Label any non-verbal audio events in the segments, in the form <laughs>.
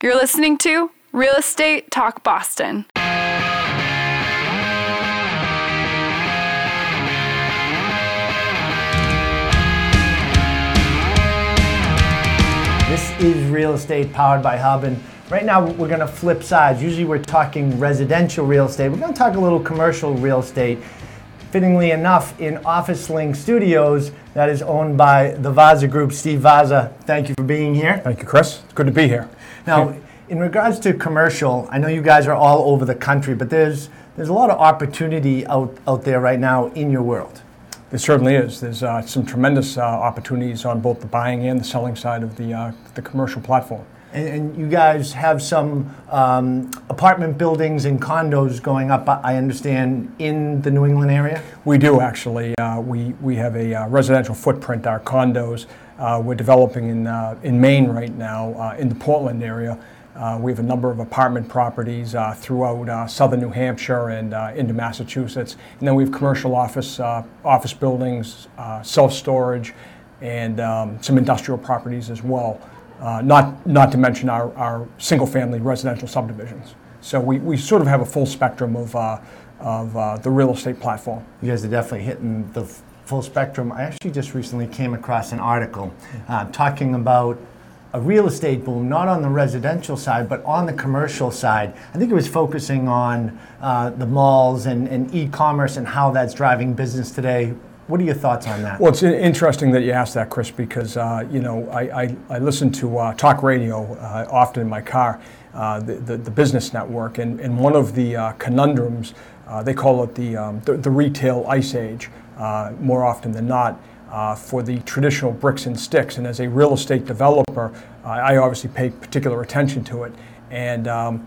You're listening to Real Estate Talk Boston. This is real estate powered by Hub, and right now we're going to flip sides. Usually we're talking residential real estate. We're going to talk a little commercial real estate. Fittingly enough, in Office Link Studios, that is owned by the Vazza Group. Steve Vazza, thank you for being here. Thank you, Chris. It's good to be here. Now, in regards to commercial, I know you guys are all over the country, but there's there's a lot of opportunity out, out there right now in your world. There certainly is. There's uh, some tremendous uh, opportunities on both the buying and the selling side of the, uh, the commercial platform. And, and you guys have some um, apartment buildings and condos going up, I understand, in the New England area? We do actually. Uh, we, we have a uh, residential footprint, our condos. Uh, we're developing in, in Maine right now, in the Portland area. Uh, we have a number of apartment properties uh, throughout uh, southern New Hampshire and uh, into Massachusetts. And then we have commercial office, uh, office buildings, uh, self storage, and um, some industrial properties as well. not, not to mention our, our single family residential subdivisions. So we, we sort of have a full spectrum of, of the real estate platform. You guys are definitely hitting the full spectrum. I actually just recently came across an article talking about a real estate boom, not on the residential side, but on the commercial side. I think it was focusing on uh, the malls and, and e commerce and how that's driving business today. What are your thoughts on that? Well, it's interesting that you asked that, Chris, because uh, you know I, I, I listen to uh, talk radio uh, often in my car, uh, the, the, the, business network, and, and one of the uh, conundrums they call it the, um, the, the retail ice age. More often than not, uh, for the traditional bricks and sticks. And as a real estate developer, uh, I obviously pay particular attention to it. And um,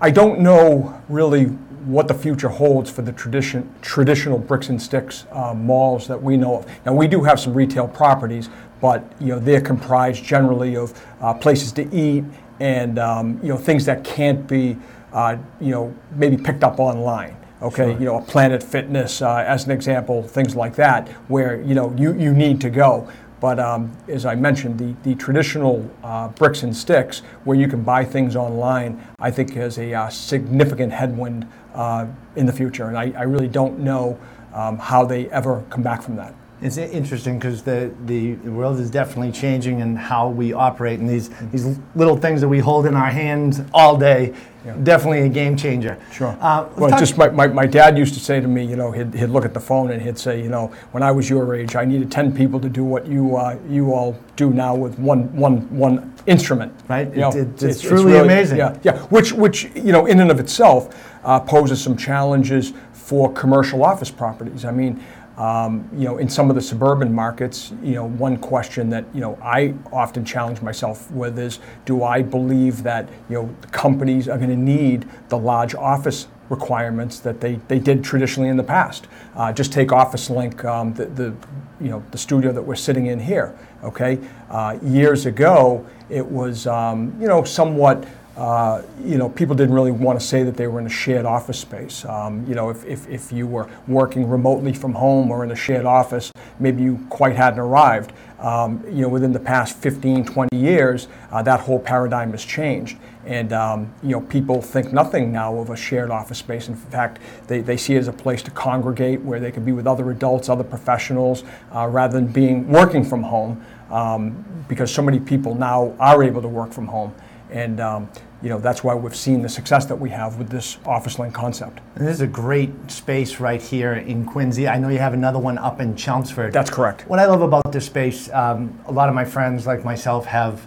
I don't know really what the future holds for the tradition, traditional bricks and sticks uh, malls that we know of. Now we do have some retail properties, but you know they're comprised generally of uh, places to eat and um, you know things that can't be uh, you know maybe picked up online okay, sure. you know, a Planet Fitness uh, as an example, things like that, where you know you, you need to go. But um, as I mentioned, the, the traditional uh, bricks and sticks, where you can buy things online, I think has a uh, significant headwind uh, in the future, and I, I really don't know um, how they ever come back from that. It's interesting because the, the world is definitely changing in how we operate, and these these little things that we hold in our hands all day, yeah. definitely a game changer. Sure. Uh, well, just my, my, my dad used to say to me, you know, he'd, he'd look at the phone and he'd say, you know, when I was your age, I needed ten people to do what you uh, you all do now with one one one instrument. Right. You know, it, it, it's, it's, truly really, amazing. Yeah. Yeah. Which which you know, in and of itself, uh, poses some challenges for commercial office properties. I mean. Um, you know, in some of the suburban markets, you know, one question that you know I often challenge myself with is, do I believe that you know companies are going to need the large office requirements that they, they did traditionally in the past? Uh, just take Office Link, um, the, the you know the studio that we're sitting in here. Okay, uh, years ago it was um, you know somewhat uh, you know, people didn't really want to say that they were in a shared office space. Um, you know, if, if, if you were working remotely from home or in a shared office, maybe you quite hadn't arrived. Um, you know, within the past 15, 20 years, uh, that whole paradigm has changed. And, um, you know, people think nothing now of a shared office space. In fact, they, they see it as a place to congregate where they can be with other adults, other professionals, uh, rather than being working from home um, because so many people now are able to work from home. And um, you know that's why we've seen the success that we have with this office link concept. And this is a great space right here in Quincy. I know you have another one up in Chelmsford. That's correct. What I love about this space, um, a lot of my friends like myself have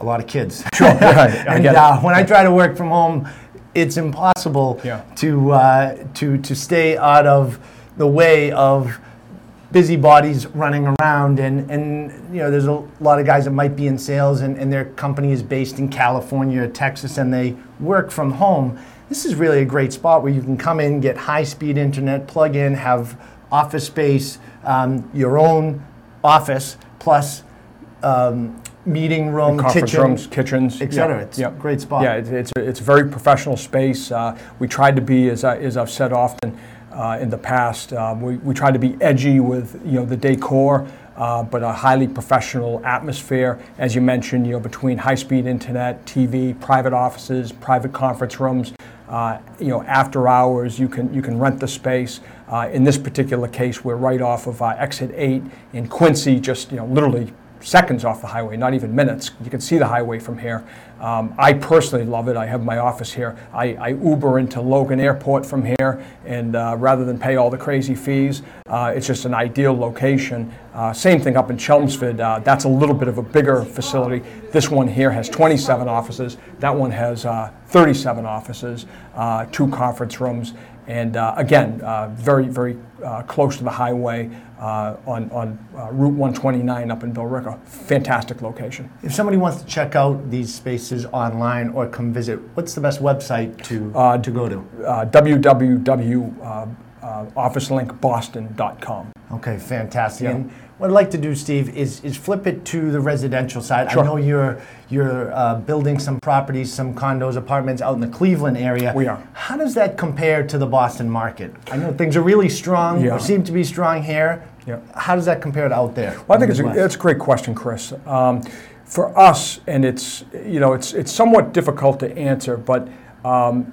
a lot of kids. Sure, right. <laughs> and uh, when I try to work from home, it's impossible yeah. to uh, to to stay out of the way of busybodies running around and, and you know there's a lot of guys that might be in sales and, and their company is based in california or texas and they work from home this is really a great spot where you can come in get high speed internet plug in have office space um, your own office plus um, meeting room, conference kitchen, rooms, kitchens, etc. It's a great spot. Yeah, it's, it's, a, it's a very professional space. Uh, we tried to be, as, I, as I've said often, uh, in the past. Um, we, we tried to be edgy with you know the decor. uh, but a highly professional atmosphere, as you mentioned, you know, between high-speed internet, TV, private offices, private conference rooms. Uh, you know, after hours, you can you can rent the space. Uh, in this particular case, we're right off of uh, exit 8 in Quincy, just you know, literally seconds off the highway, not even minutes. You can see the highway from here. Um, I personally love it. I have my office here. I, I Uber into Logan Airport from here, and uh, rather than pay all the crazy fees, uh, it's just an ideal location. Uh, same thing up in Chelmsford. Uh, that's a little bit of a bigger facility. This one here has 27 offices. That one has uh, 37 offices, uh, two conference rooms, and again, very, very close to the highway uh, on, on uh, Route 129 up in Billerica. Fantastic location. If somebody wants to check out these spaces online or come visit, what's the best website to, uh, to go to? Uh, www.officelinkboston.com. Okay, fantastic. Yeah. And what I'd like to do, Steve, is, is flip it to the residential side. Sure. I know you're you're uh, building some properties, some condos, apartments out in the Cleveland area. We are. How does that compare to the Boston market? I know things are really strong, yeah. seem to be strong here. Yeah. How does that compare to out there? Well, I think it's a, it's a great question, Chris. Um, for us, and it's you know it's it's somewhat difficult to answer, but um,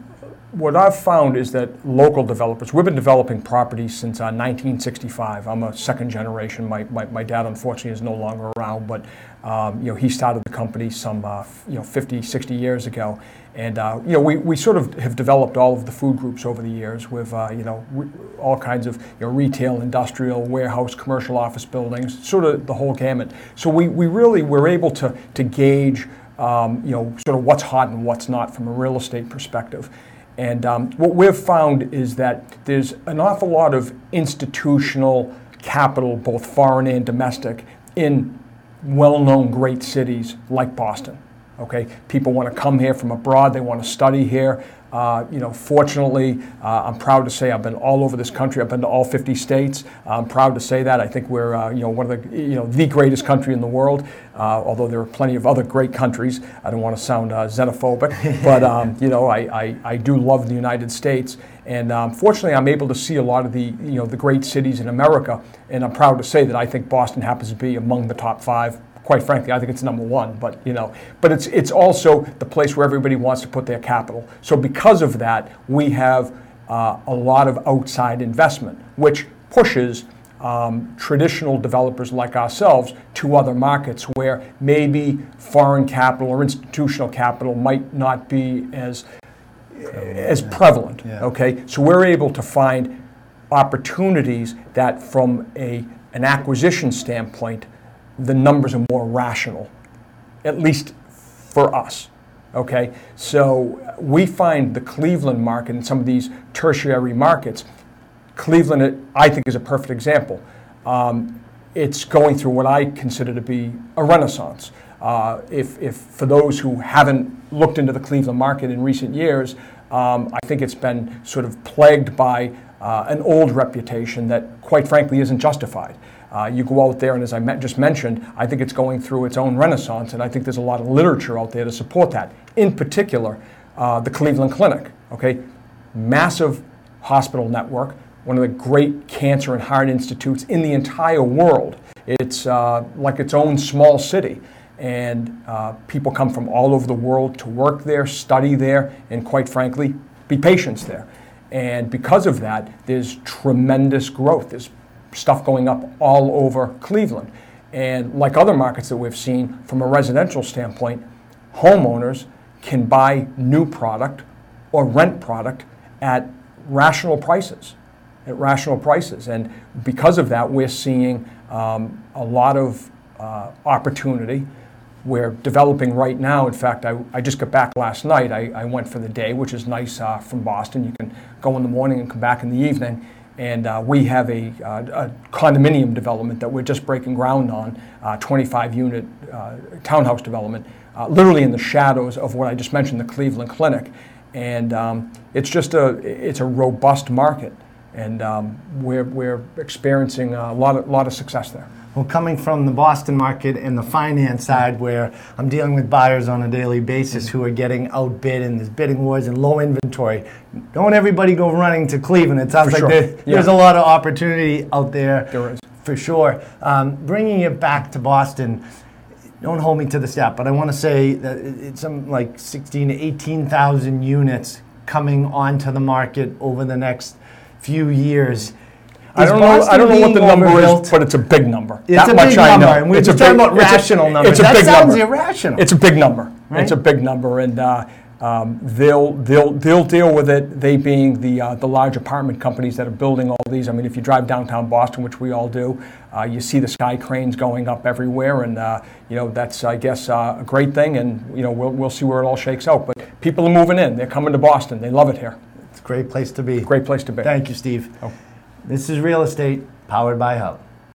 what I've found is that local developers, we've been developing properties since uh, 1965. I'm a second generation. My, my, my, dad, unfortunately, is no longer around, but um, you know, he started the company some uh, you know 50, 60 years ago. And uh, you know, we, we sort of have developed all of the food groups over the years with uh, you know re- all kinds of you know, retail, industrial, warehouse, commercial office buildings, sort of the whole gamut. So we, we really were able to, to gauge um, you know, sort of what's hot and what's not from a real estate perspective. And um, what we've found is that there's an awful lot of institutional capital, both foreign and domestic, in well-known great cities like Boston. Okay, people want to come here from abroad. They want to study here. Uh, you know, fortunately, uh, I'm proud to say I've been all over this country. I've been to all 50 states. I'm proud to say that. I think we're, uh, you know, one of the, you know, the greatest country in the world. Uh, although there are plenty of other great countries. I don't want to sound uh, xenophobic, <laughs> but um, you know, I, I, I, do love the United States. And um, fortunately, I'm able to see a lot of the, you know, the great cities in America. And I'm proud to say that I think Boston happens to be among the top five quite frankly, I think it's number one. But you know, but it's it's also the place where everybody wants to put their capital. So because of that, we have uh, a lot of outside investment, which pushes um, traditional developers like ourselves to other markets where maybe foreign capital or institutional capital might not be as as prevalent. Yeah. Okay, so we're able to find opportunities that, from a an acquisition standpoint, the numbers are more rational, at least for us. Okay, so we find the Cleveland market and some of these tertiary markets. Cleveland, I think, is a perfect example. Um, it's going through what I consider to be a renaissance. Uh, if, if for those who haven't looked into the Cleveland market in recent years, um, I think it's been sort of plagued by uh, an old reputation that, quite frankly, isn't justified. Uh, you go out there, and as I just mentioned, I think it's going through its own renaissance, and I think there's a lot of literature out there to support that. In particular, uh, the Cleveland Clinic, okay, massive hospital network, one of the great cancer and heart institutes in the entire world. It's uh, like its own small city, and uh, people come from all over the world to work there, study there, and quite frankly, be patients there. And because of that, there's tremendous growth. There's stuff going up all over Cleveland. And like other markets that we've seen from a residential standpoint, homeowners can buy new product or rent product at rational prices. At rational prices. And because of that, we're seeing um, a lot of uh, opportunity. We're developing right now. In fact, I, I just got back last night. I, I went for the day, which is nice uh, from Boston. You can go in the morning and come back in the evening and uh, we have a, uh, a, condominium development that we're just breaking ground on, uh, 25 unit uh, townhouse development, uh, literally in the shadows of what I just mentioned, the Cleveland Clinic. And um, it's just a, it's a robust market. And um, we're, we're experiencing a lot of, lot of success there. Well, coming from the Boston market and the finance side, where I'm dealing with buyers on a daily basis who are getting outbid and there's bidding wars and low inventory, don't everybody go running to Cleveland. It sounds For like sure. there, there's a lot of opportunity out there, there for sure. Um, bringing it back to Boston, don't hold me to the stat, but I want to say that it's some like 16 to 18,000 units coming onto the market over the next few years. I don't know. I don't know what the number overbuilt? is, but it's a big number. It's that a much big I number, know. and it's were a talking big, about it's rational numbers. It's a That big sounds number. irrational. It's a big number. It's a big number, and uh, um, they'll they'll they'll deal with it. They being the uh, the large apartment companies that are building all these. I mean, if you drive downtown Boston, which we all do, uh, you see the sky cranes going up everywhere, and uh, you know that's I guess uh, a great thing. And you know we'll we'll see where it all shakes out. But people are moving in. They're coming to Boston. They love it here. Great place to be. Great place to be. Thank you, Steve. Oh. This is Real Estate, powered by Hub.